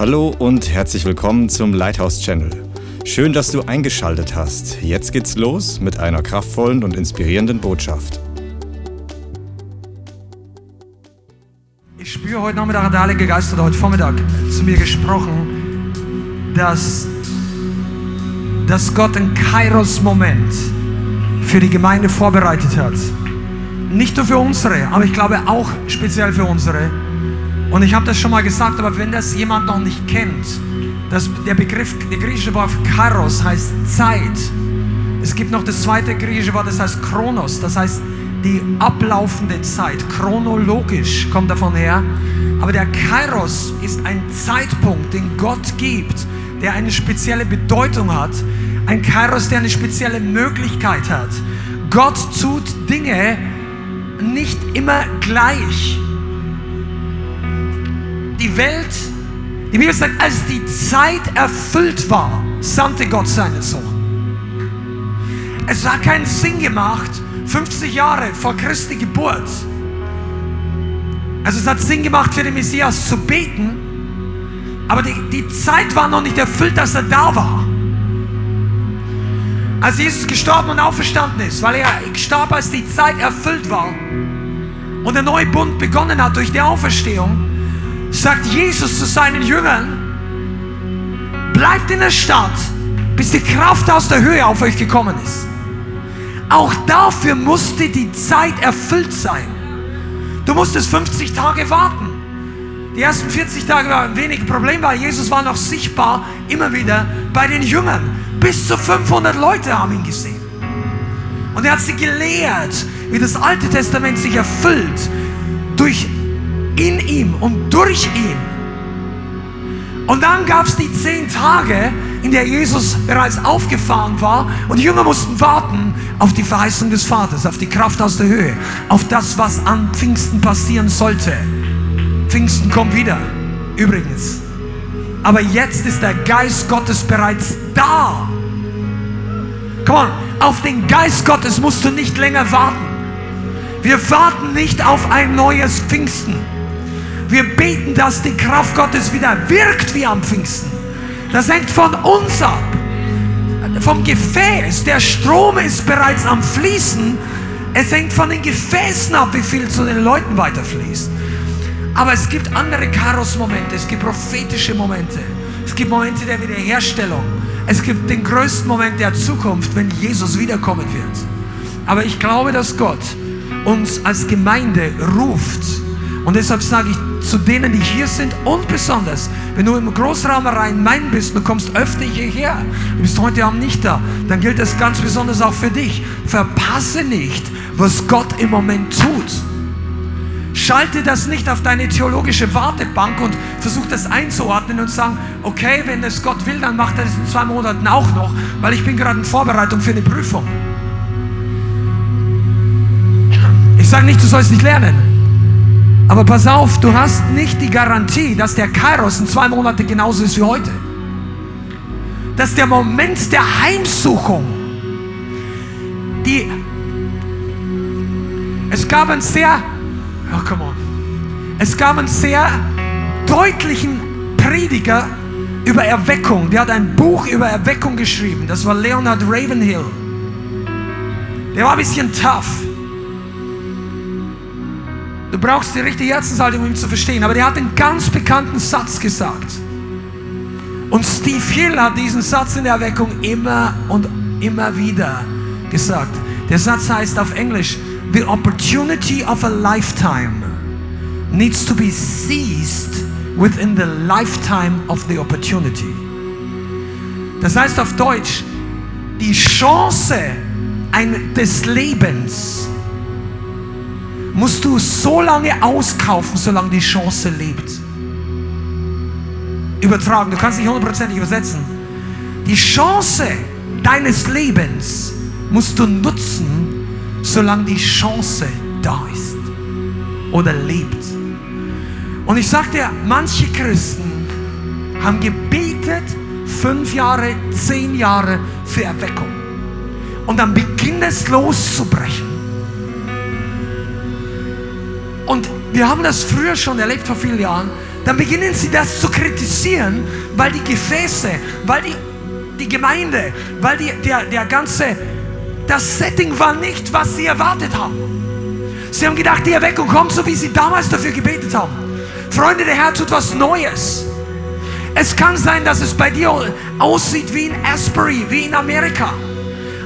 Hallo und herzlich willkommen zum Lighthouse Channel. Schön, dass du eingeschaltet hast. Jetzt geht's los mit einer kraftvollen und inspirierenden Botschaft. Ich spüre heute Nachmittag, der Heilige Geist hat heute Vormittag zu mir gesprochen, dass, dass Gott einen Kairos-Moment für die Gemeinde vorbereitet hat. Nicht nur für unsere, aber ich glaube auch speziell für unsere. Und ich habe das schon mal gesagt, aber wenn das jemand noch nicht kennt, das, der Begriff, der griechische Wort Kairos heißt Zeit. Es gibt noch das zweite griechische Wort, das heißt Chronos, das heißt die ablaufende Zeit. Chronologisch kommt davon her. Aber der Kairos ist ein Zeitpunkt, den Gott gibt, der eine spezielle Bedeutung hat. Ein Kairos, der eine spezielle Möglichkeit hat. Gott tut Dinge nicht immer gleich. Die Welt, die Bibel sagt, als die Zeit erfüllt war, sandte Gott seinen Sohn. Es hat keinen Sinn gemacht, 50 Jahre vor Christi Geburt. Also es hat Sinn gemacht für den Messias zu beten, aber die, die Zeit war noch nicht erfüllt, dass er da war. Als Jesus gestorben und auferstanden ist, weil er starb, als die Zeit erfüllt war und der neue Bund begonnen hat durch die Auferstehung, sagt Jesus zu seinen Jüngern, bleibt in der Stadt, bis die Kraft aus der Höhe auf euch gekommen ist. Auch dafür musste die Zeit erfüllt sein. Du musstest 50 Tage warten. Die ersten 40 Tage waren wenig Problem, weil Jesus war noch sichtbar immer wieder bei den Jüngern. Bis zu 500 Leute haben ihn gesehen. Und er hat sie gelehrt, wie das Alte Testament sich erfüllt durch in ihm und durch ihn. Und dann gab es die zehn Tage, in der Jesus bereits aufgefahren war und die Jünger mussten warten auf die Verheißung des Vaters, auf die Kraft aus der Höhe, auf das, was an Pfingsten passieren sollte. Pfingsten kommt wieder, übrigens. Aber jetzt ist der Geist Gottes bereits da. Komm on, auf den Geist Gottes musst du nicht länger warten. Wir warten nicht auf ein neues Pfingsten. Wir beten, dass die Kraft Gottes wieder wirkt wie am Pfingsten. Das hängt von uns ab. Vom Gefäß. Der Strom ist bereits am Fließen. Es hängt von den Gefäßen ab, wie viel zu den Leuten weiterfließt. Aber es gibt andere Karos-Momente. Es gibt prophetische Momente. Es gibt Momente der Wiederherstellung. Es gibt den größten Moment der Zukunft, wenn Jesus wiederkommen wird. Aber ich glaube, dass Gott uns als Gemeinde ruft. Und deshalb sage ich zu denen, die hier sind und besonders, wenn du im Großraum Rhein-Main bist, du kommst öfter hierher, du bist heute Abend nicht da, dann gilt das ganz besonders auch für dich. Verpasse nicht, was Gott im Moment tut. Schalte das nicht auf deine theologische Wartebank und versuch das einzuordnen und sagen, okay, wenn es Gott will, dann macht er das in zwei Monaten auch noch, weil ich bin gerade in Vorbereitung für eine Prüfung. Ich sage nicht, du sollst nicht lernen. Aber pass auf, du hast nicht die Garantie, dass der Kairos in zwei Monaten genauso ist wie heute. Dass der Moment der Heimsuchung, die, es gab einen sehr, oh come on, es gab einen sehr deutlichen Prediger über Erweckung. Der hat ein Buch über Erweckung geschrieben. Das war Leonard Ravenhill. Der war ein bisschen tough. Du brauchst die richtige Herzenshaltung, um ihn zu verstehen. Aber der hat einen ganz bekannten Satz gesagt. Und Steve Hill hat diesen Satz in der Erweckung immer und immer wieder gesagt. Der Satz heißt auf Englisch, The opportunity of a lifetime needs to be seized within the lifetime of the opportunity. Das heißt auf Deutsch, die Chance ein, des Lebens musst du so lange auskaufen, solange die Chance lebt. Übertragen, du kannst nicht hundertprozentig übersetzen. Die Chance deines Lebens musst du nutzen, solange die Chance da ist oder lebt. Und ich sage dir, manche Christen haben gebetet fünf Jahre, zehn Jahre für Erweckung. Und dann beginnt es loszubrechen. Und wir haben das früher schon erlebt vor vielen Jahren. dann beginnen sie das zu kritisieren, weil die Gefäße, weil die, die Gemeinde, weil die, der, der ganze, das Setting war nicht, was sie erwartet haben. Sie haben gedacht, die Erweckung kommt, so wie sie damals dafür gebetet haben. Freunde, der Herr tut was Neues. Es kann sein, dass es bei dir aussieht wie in Asbury, wie in Amerika.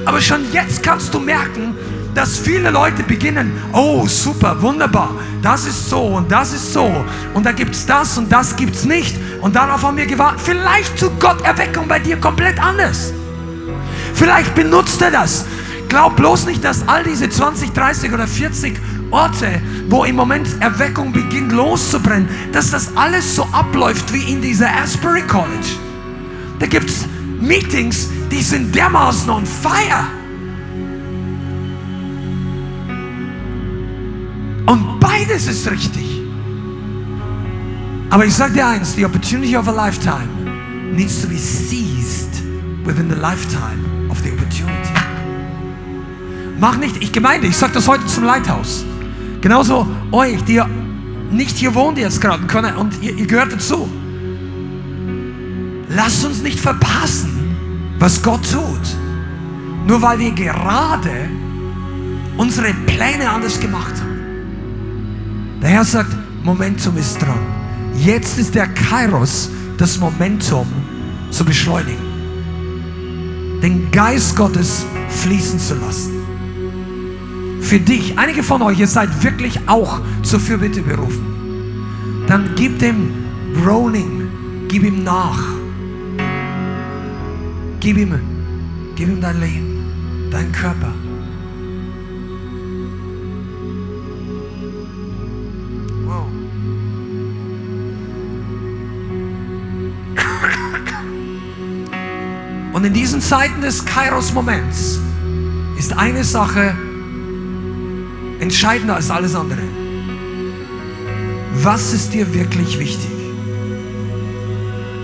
Aber schon jetzt kannst du merken, dass viele Leute beginnen, oh super, wunderbar, das ist so und das ist so und da gibt es das und das gibt es nicht und darauf haben wir gewartet. Vielleicht tut Gott Erweckung bei dir komplett anders. Vielleicht benutzt er das. Glaub bloß nicht, dass all diese 20, 30 oder 40 Orte, wo im Moment Erweckung beginnt loszubrennen, dass das alles so abläuft wie in dieser Asbury College. Da gibt es Meetings, die sind dermaßen on fire. Und beides ist richtig. Aber ich sage dir eins, the opportunity of a lifetime needs to be seized within the lifetime of the opportunity. Mach nicht, ich Gemeinde, ich sage das heute zum Leithaus. Genauso euch, die nicht hier wohnt jetzt gerade und ihr, ihr gehört dazu. Lasst uns nicht verpassen, was Gott tut. Nur weil wir gerade unsere Pläne anders gemacht haben. Der Herr sagt, Momentum ist dran. Jetzt ist der Kairos, das Momentum zu beschleunigen. Den Geist Gottes fließen zu lassen für dich, einige von euch, ihr seid wirklich auch zur Fürbitte berufen, dann gib dem Groaning, gib ihm nach. Gib ihm, gib ihm dein Leben, dein Körper. Und in diesen Zeiten des Kairos-Moments ist eine Sache entscheidender als alles andere. Was ist dir wirklich wichtig?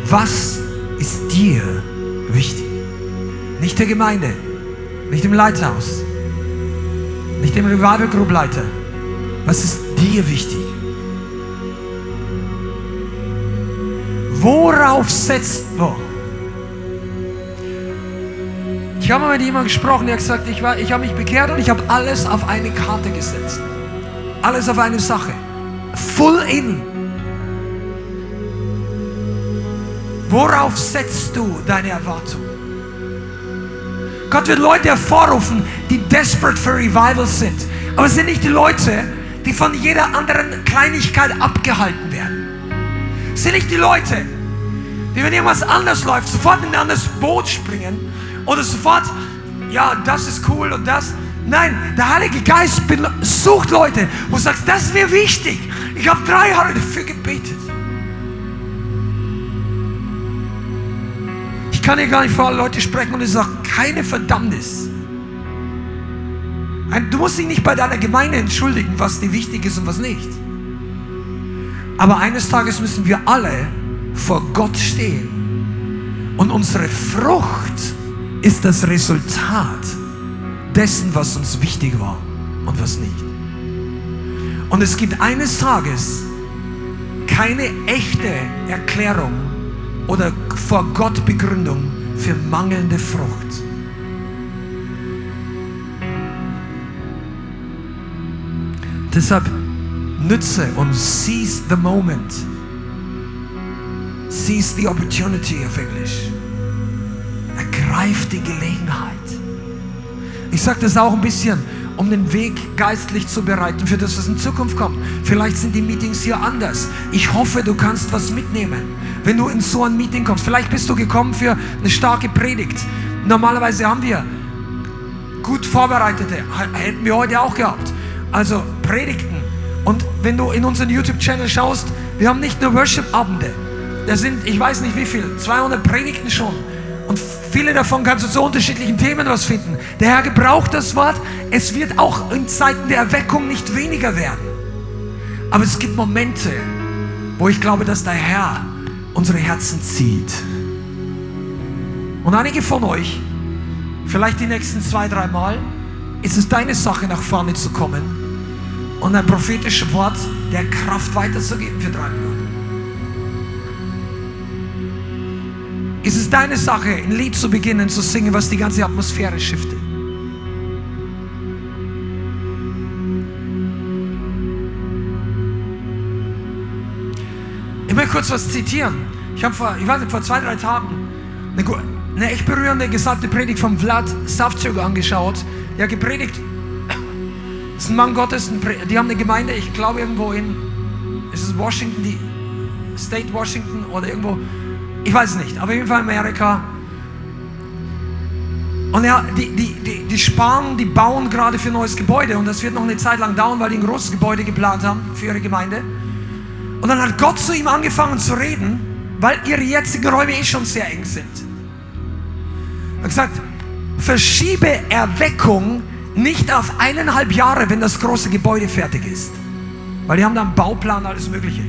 Was ist dir wichtig? Nicht der Gemeinde, nicht im Leithaus, nicht dem Revival Group Leiter. Was ist dir wichtig? Worauf setzt du? Ich habe mal mit jemandem gesprochen, der hat gesagt, ich, ich habe mich bekehrt und ich habe alles auf eine Karte gesetzt. Alles auf eine Sache. Full in. Worauf setzt du deine Erwartung? Gott wird Leute hervorrufen, die desperate für Revival sind. Aber es sind nicht die Leute, die von jeder anderen Kleinigkeit abgehalten werden. Es sind nicht die Leute, die, wenn irgendwas anders läuft, sofort in ein anderes Boot springen oder sofort, ja, das ist cool und das. Nein, der Heilige Geist sucht Leute, wo du sagst, das ist mir wichtig. Ich habe drei Jahre dafür gebetet. Ich kann hier gar nicht vor alle Leute sprechen und ich sage, keine Verdammnis. Du musst dich nicht bei deiner Gemeinde entschuldigen, was dir wichtig ist und was nicht. Aber eines Tages müssen wir alle vor Gott stehen und unsere Frucht ist das Resultat dessen, was uns wichtig war und was nicht. Und es gibt eines Tages keine echte Erklärung oder vor Gott Begründung für mangelnde Frucht. Deshalb nütze und seize the moment. Seize the opportunity auf Englisch. Ergreif die Gelegenheit. Ich sage das auch ein bisschen, um den Weg geistlich zu bereiten für das, was in Zukunft kommt. Vielleicht sind die Meetings hier anders. Ich hoffe, du kannst was mitnehmen, wenn du in so ein Meeting kommst. Vielleicht bist du gekommen für eine starke Predigt. Normalerweise haben wir gut vorbereitete, hätten wir heute auch gehabt. Also Predigten. Und wenn du in unseren YouTube-Channel schaust, wir haben nicht nur Worship-Abende. Da sind, ich weiß nicht wie viel, 200 Predigten schon. Und viele davon kannst du zu unterschiedlichen Themen was finden. Der Herr gebraucht das Wort. Es wird auch in Zeiten der Erweckung nicht weniger werden. Aber es gibt Momente, wo ich glaube, dass der Herr unsere Herzen zieht. Und einige von euch, vielleicht die nächsten zwei, drei Mal, ist es deine Sache, nach vorne zu kommen und ein prophetisches Wort der Kraft weiterzugeben für drei Minuten. Ist es deine Sache, ein Lied zu beginnen zu singen, was die ganze Atmosphäre shiftet. Ich möchte kurz was zitieren. Ich habe vor, ich weiß nicht, vor zwei, drei Tagen eine, eine echt berührende, gesalbte Predigt von Vlad Savcuk angeschaut. Der hat gepredigt. Das ist ein Mann Gottes, die haben eine Gemeinde, ich glaube irgendwo in, ist es Washington, die State Washington oder irgendwo, ich weiß nicht, aber auf jeden Fall Amerika. Und ja, die, die, die, die sparen, die bauen gerade für ein neues Gebäude und das wird noch eine Zeit lang dauern, weil die ein großes Gebäude geplant haben für ihre Gemeinde. Und dann hat Gott zu ihm angefangen zu reden, weil ihre jetzigen Räume eh schon sehr eng sind. Er hat gesagt, verschiebe Erweckung nicht auf eineinhalb Jahre, wenn das große Gebäude fertig ist. Weil die haben da einen Bauplan, alles Mögliche.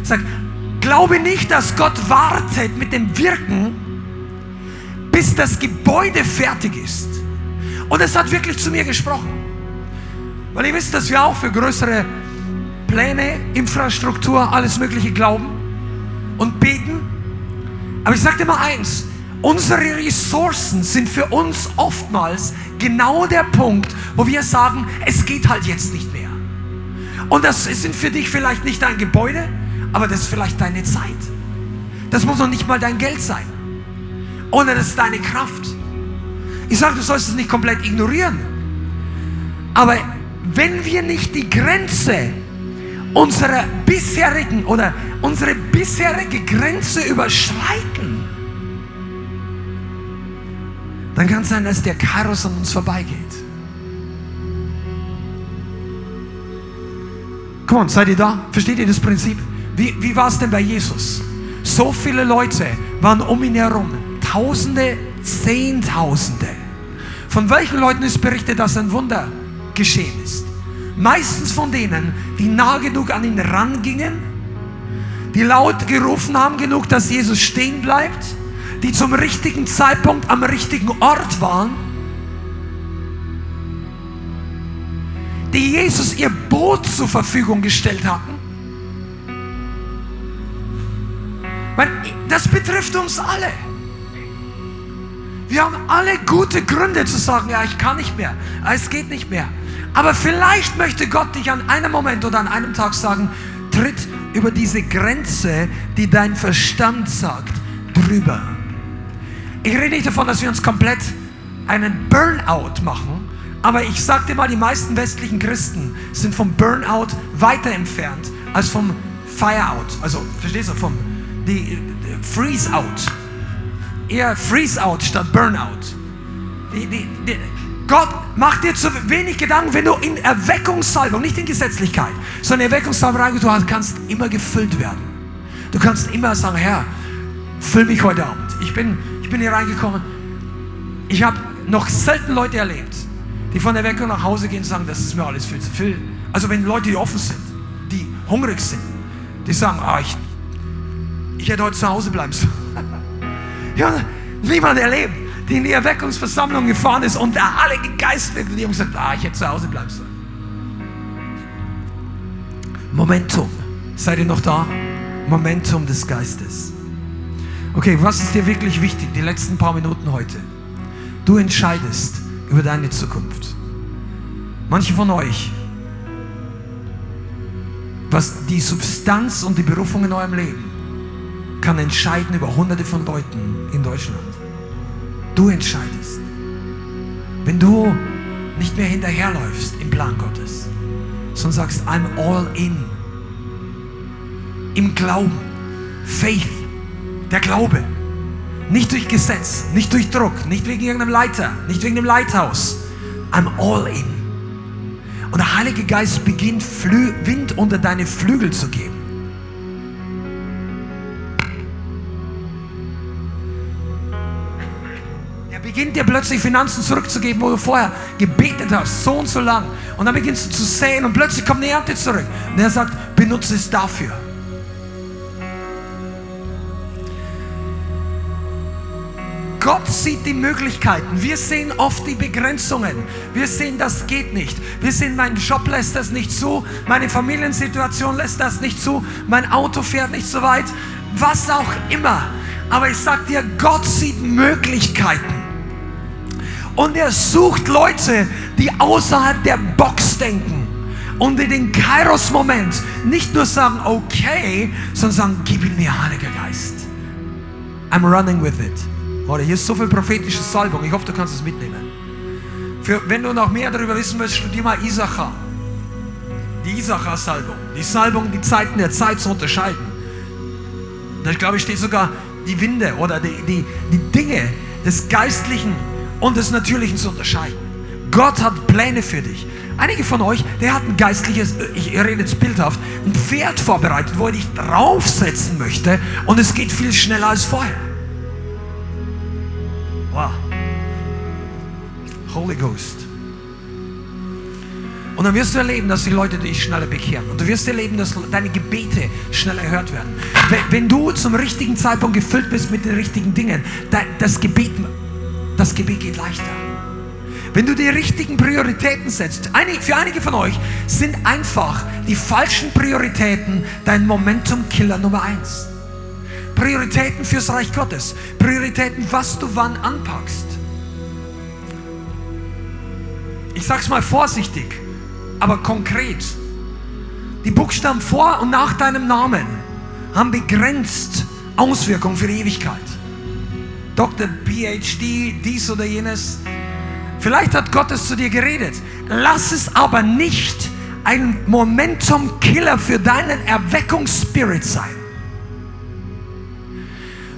Er sagt, glaube nicht, dass Gott wartet mit dem Wirken, bis das Gebäude fertig ist. Und es hat wirklich zu mir gesprochen. Weil ihr wisst, dass wir auch für größere Pläne, Infrastruktur, alles Mögliche glauben und beten. Aber ich sage dir mal eins, unsere Ressourcen sind für uns oftmals genau der Punkt, wo wir sagen, es geht halt jetzt nicht mehr. Und das sind für dich vielleicht nicht dein Gebäude, aber das ist vielleicht deine Zeit. Das muss noch nicht mal dein Geld sein. Oder das ist deine Kraft. Ich sage, du sollst es nicht komplett ignorieren. Aber wenn wir nicht die Grenze unserer bisherigen oder unsere bisherige Grenze überschreiten, dann kann es sein, dass der Kairos an uns vorbeigeht. Komm seid ihr da? Versteht ihr das Prinzip? Wie, wie war es denn bei Jesus? So viele Leute waren um ihn herum. Tausende, Zehntausende. Von welchen Leuten ist berichtet, dass ein Wunder geschehen ist? Meistens von denen, die nah genug an ihn rangingen, die laut gerufen haben genug, dass Jesus stehen bleibt, die zum richtigen Zeitpunkt am richtigen Ort waren, die Jesus ihr Boot zur Verfügung gestellt hatten. Das betrifft uns alle. Wir haben alle gute Gründe zu sagen, ja, ich kann nicht mehr, es geht nicht mehr. Aber vielleicht möchte Gott dich an einem Moment oder an einem Tag sagen, tritt über diese Grenze, die dein Verstand sagt, drüber. Ich rede nicht davon, dass wir uns komplett einen Burnout machen, aber ich dir mal, die meisten westlichen Christen sind vom Burnout weiter entfernt als vom Fireout. Also, verstehst du, vom die, Freeze-out. Eher Freeze-out statt Burnout. Die, die, die, Gott macht dir zu wenig Gedanken, wenn du in Erweckungssalbung, nicht in Gesetzlichkeit, sondern Erweckungssalbung reingehst, du kannst immer gefüllt werden. Du kannst immer sagen, Herr, füll mich heute Abend. Ich bin, ich bin hier reingekommen. Ich habe noch selten Leute erlebt, die von der Erweckung nach Hause gehen und sagen, das ist mir alles viel zu viel. Also wenn Leute, die offen sind, die hungrig sind, die sagen, ah, ich, ich hätte heute zu Hause bleiben sollen. ja, niemand erlebt die in die Erweckungsversammlung gefahren ist und da alle gegeistert und die haben gesagt, ah, ich hätte zu Hause bleiben sollen. Momentum. Seid ihr noch da? Momentum des Geistes. Okay, was ist dir wirklich wichtig, die letzten paar Minuten heute? Du entscheidest über deine Zukunft. Manche von euch, was die Substanz und die Berufung in eurem Leben kann entscheiden über hunderte von Leuten in Deutschland. Du entscheidest. Wenn du nicht mehr hinterherläufst im Plan Gottes, sondern sagst, I'm all in. Im Glauben. Faith. Der Glaube. Nicht durch Gesetz, nicht durch Druck, nicht wegen irgendeinem Leiter, nicht wegen dem Leithaus. I'm all in. Und der Heilige Geist beginnt Flü Wind unter deine Flügel zu geben. Beginnt dir plötzlich Finanzen zurückzugeben, wo du vorher gebetet hast, so und so lang. Und dann beginnst du zu säen und plötzlich kommt eine Ernte zurück. Und er sagt, benutze es dafür. Gott sieht die Möglichkeiten. Wir sehen oft die Begrenzungen. Wir sehen, das geht nicht. Wir sehen, mein Job lässt das nicht zu. Meine Familiensituation lässt das nicht zu. Mein Auto fährt nicht so weit. Was auch immer. Aber ich sag dir, Gott sieht Möglichkeiten. Und er sucht Leute, die außerhalb der Box denken und in den Kairos-Moment nicht nur sagen, okay, sondern sagen, gib ihn mir, Heiliger Geist. I'm running with it. Oder hier ist so viel prophetische Salbung. Ich hoffe, du kannst es mitnehmen. Für, wenn du noch mehr darüber wissen willst, studier mal Isachar. Die Isachar-Salbung. Die Salbung, die Zeiten der Zeit zu unterscheiden. Da glaube ich steht sogar die Winde oder die, die, die Dinge des Geistlichen und des Natürlichen zu unterscheiden. Gott hat Pläne für dich. Einige von euch, der hat ein geistliches, ich rede jetzt bildhaft, ein Pferd vorbereitet, wo er dich draufsetzen möchte und es geht viel schneller als vorher. Wow. Holy Ghost. Und dann wirst du erleben, dass die Leute dich schneller bekehren. Und du wirst erleben, dass deine Gebete schneller erhört werden. Wenn du zum richtigen Zeitpunkt gefüllt bist mit den richtigen Dingen, das Gebet, das Gebet geht leichter. Wenn du die richtigen Prioritäten setzt, für einige von euch sind einfach die falschen Prioritäten dein Momentum-Killer Nummer eins. Prioritäten fürs Reich Gottes, Prioritäten, was du wann anpackst. Ich sag's mal vorsichtig, aber konkret. Die Buchstaben vor und nach deinem Namen haben begrenzt Auswirkungen für die Ewigkeit. Dr. PhD, dies oder jenes, Vielleicht hat Gott es zu dir geredet. Lass es aber nicht ein Momentum-Killer für deinen Erweckungsspirit sein.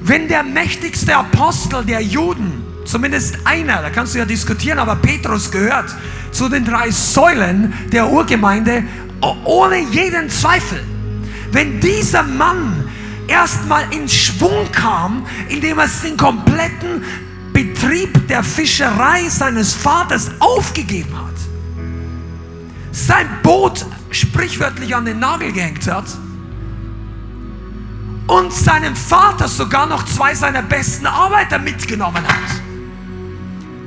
Wenn der mächtigste Apostel der Juden, zumindest einer, da kannst du ja diskutieren, aber Petrus gehört zu den drei Säulen der Urgemeinde, ohne jeden Zweifel. Wenn dieser Mann erstmal in Schwung kam, indem er den kompletten Betrieb der Fischerei seines Vaters aufgegeben hat, sein Boot sprichwörtlich an den Nagel gehängt hat und seinem Vater sogar noch zwei seiner besten Arbeiter mitgenommen hat.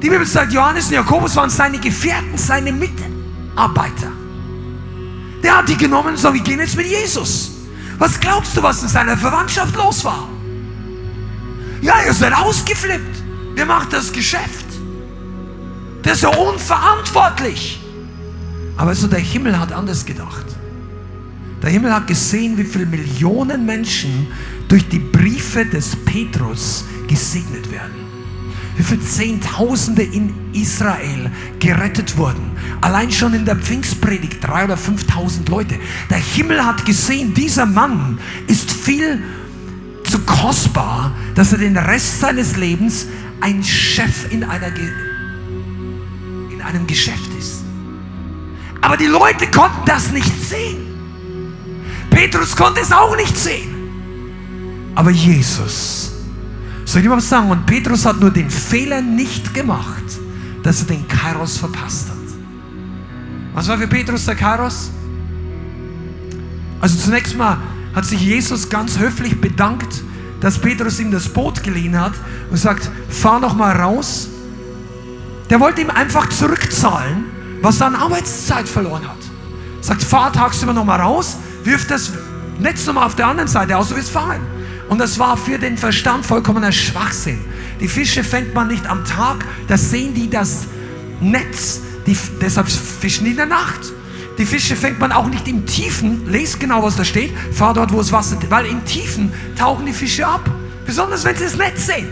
Die Bibel sagt, Johannes und Jakobus waren seine Gefährten, seine Mitarbeiter. Der hat die genommen und gesagt, wir gehen jetzt mit Jesus. Was glaubst du, was in seiner Verwandtschaft los war? Ja, ihr seid ausgeflippt. Der macht das Geschäft. Der ist so unverantwortlich. Aber so der Himmel hat anders gedacht. Der Himmel hat gesehen, wie viele Millionen Menschen durch die Briefe des Petrus gesegnet werden. Wie viele Zehntausende in Israel gerettet wurden. Allein schon in der Pfingstpredigt drei oder 5.000 Leute. Der Himmel hat gesehen, dieser Mann ist viel zu kostbar, dass er den Rest seines Lebens ein Chef in, einer in einem Geschäft ist. Aber die Leute konnten das nicht sehen. Petrus konnte es auch nicht sehen. Aber Jesus, soll ich dir was sagen? Und Petrus hat nur den Fehler nicht gemacht, dass er den Kairos verpasst hat. Was war für Petrus der Kairos? Also zunächst mal hat sich Jesus ganz höflich bedankt dass Petrus ihm das Boot geliehen hat und sagt, fahr noch mal raus. Der wollte ihm einfach zurückzahlen, was er an Arbeitszeit verloren hat. Sagt, fahr tagsüber noch mal raus, wirf das Netz noch mal auf der anderen Seite aus, du wirst fahren. Und das war für den Verstand vollkommener Schwachsinn. Die Fische fängt man nicht am Tag, da sehen die das Netz, die, deshalb fischen die in der Nacht. Die Fische fängt man auch nicht im Tiefen, lest genau, was da steht, fahr dort, wo es Wasser ist, weil im Tiefen tauchen die Fische ab. Besonders wenn sie das Netz sehen.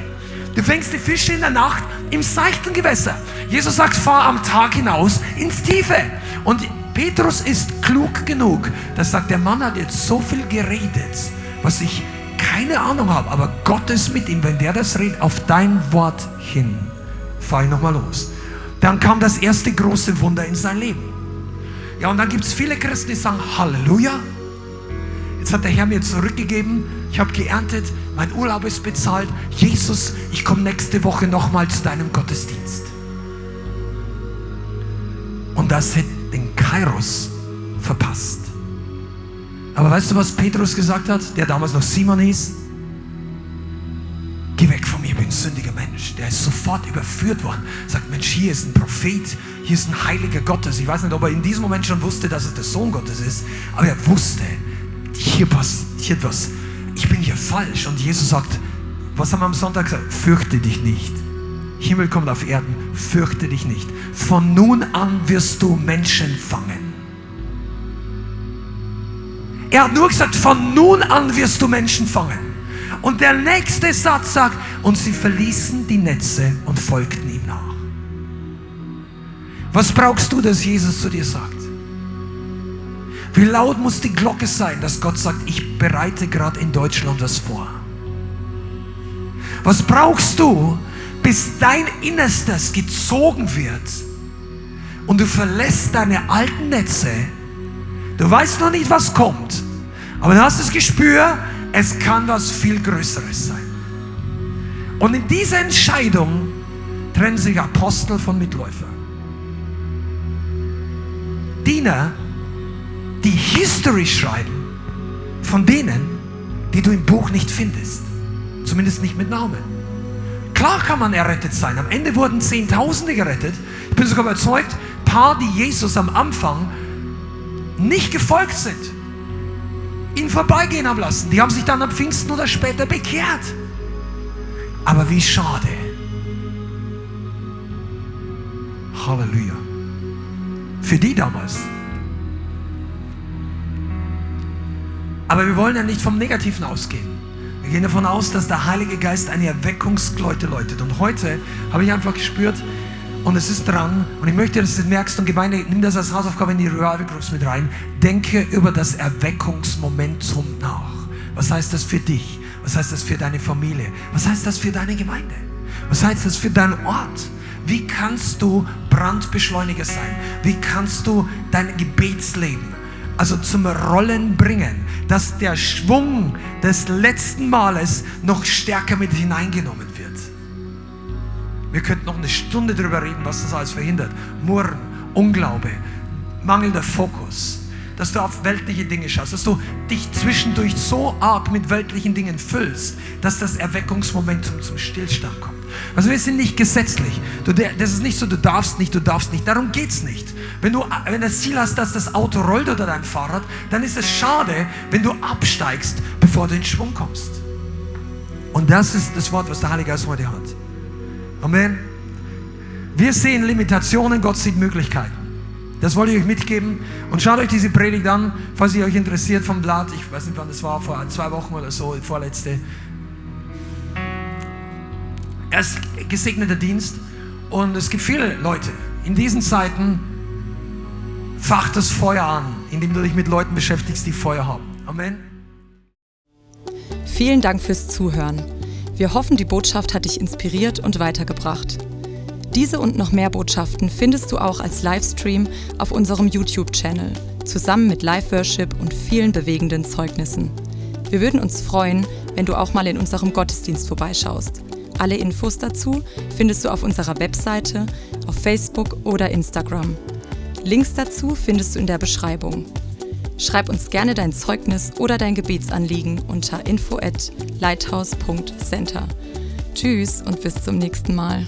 Du fängst die Fische in der Nacht im seichten Gewässer. Jesus sagt, fahr am Tag hinaus ins Tiefe. Und Petrus ist klug genug, dass sagt, der Mann hat jetzt so viel geredet, was ich keine Ahnung habe, aber Gott ist mit ihm. Wenn der das redet, auf dein Wort hin, fahr ich nochmal los. Dann kam das erste große Wunder in sein Leben. Ja, und dann gibt es viele Christen, die sagen, Halleluja. Jetzt hat der Herr mir zurückgegeben, ich habe geerntet, mein Urlaub ist bezahlt. Jesus, ich komme nächste Woche nochmal zu deinem Gottesdienst. Und das hätte den Kairos verpasst. Aber weißt du, was Petrus gesagt hat, der damals noch Simon hieß? Geh weg von mir, ich bin ein sündiger Mensch. Der ist sofort überführt worden. Sagt, Mensch, hier ist ein Prophet, hier ist ein heiliger Gottes. Ich weiß nicht, ob er in diesem Moment schon wusste, dass es der Sohn Gottes ist, aber er wusste, hier passiert was. Ich bin hier falsch. Und Jesus sagt, Was haben wir am Sonntag gesagt? Fürchte dich nicht. Himmel kommt auf Erden, fürchte dich nicht. Von nun an wirst du Menschen fangen. Er hat nur gesagt, von nun an wirst du Menschen fangen. Und der nächste Satz sagt, und sie verließen die Netze und folgten ihm nach. Was brauchst du, dass Jesus zu dir sagt? Wie laut muss die Glocke sein, dass Gott sagt, ich bereite gerade in Deutschland was vor? Was brauchst du, bis dein Innerstes gezogen wird und du verlässt deine alten Netze? Du weißt noch nicht, was kommt, aber du hast das Gespür, es kann was viel Größeres sein. Und in dieser Entscheidung trennen sich Apostel von Mitläufern. Diener, die History schreiben von denen, die du im Buch nicht findest. Zumindest nicht mit Namen. Klar kann man errettet sein. Am Ende wurden Zehntausende gerettet. Ich bin sogar überzeugt, paar, die Jesus am Anfang nicht gefolgt sind, ihn vorbeigehen haben lassen. Die haben sich dann am Pfingsten oder später bekehrt. Aber wie schade. Halleluja. Für die damals. Aber wir wollen ja nicht vom Negativen ausgehen. Wir gehen davon aus, dass der Heilige Geist eine Erweckungsgläute läutet. Und heute habe ich einfach gespürt, und es ist dran, und ich möchte, dass du das merkst, und Gemeinde, nimm das als Hausaufgabe in die Revival Groups mit rein. Denke über das Erweckungsmomentum nach. Was heißt das für dich? Was heißt das für deine Familie? Was heißt das für deine Gemeinde? Was heißt das für deinen Ort? Wie kannst du Brandbeschleuniger sein? Wie kannst du dein Gebetsleben also zum Rollen bringen, dass der Schwung des letzten Males noch stärker mit hineingenommen wird. Wir könnten noch eine Stunde darüber reden, was das alles verhindert. Murren, Unglaube, mangelnder Fokus, dass du auf weltliche Dinge schaust, dass du dich zwischendurch so arg mit weltlichen Dingen füllst, dass das Erweckungsmomentum zum Stillstand kommt. Also wir sind nicht gesetzlich. Du, das ist nicht so, du darfst nicht, du darfst nicht. Darum geht es nicht. Wenn du wenn das Ziel hast, dass das Auto rollt oder dein Fahrrad, dann ist es schade, wenn du absteigst, bevor du in Schwung kommst. Und das ist das Wort, was der Heilige Geist heute hat. Amen. Wir sehen Limitationen, Gott sieht Möglichkeiten. Das wollte ich euch mitgeben. Und schaut euch diese Predigt an, falls ihr euch interessiert vom Blatt. Ich weiß nicht, wann das war, vor zwei Wochen oder so, die vorletzte. Er ist gesegneter Dienst. Und es gibt viele Leute in diesen Zeiten, fach das Feuer an, indem du dich mit Leuten beschäftigst, die Feuer haben. Amen. Vielen Dank fürs Zuhören. Wir hoffen, die Botschaft hat dich inspiriert und weitergebracht. Diese und noch mehr Botschaften findest du auch als Livestream auf unserem YouTube-Channel, zusammen mit Live-Worship und vielen bewegenden Zeugnissen. Wir würden uns freuen, wenn du auch mal in unserem Gottesdienst vorbeischaust. Alle Infos dazu findest du auf unserer Webseite, auf Facebook oder Instagram. Links dazu findest du in der Beschreibung. Schreib uns gerne dein Zeugnis oder dein Gebetsanliegen unter info at lighthouse.center. Tschüss und bis zum nächsten Mal.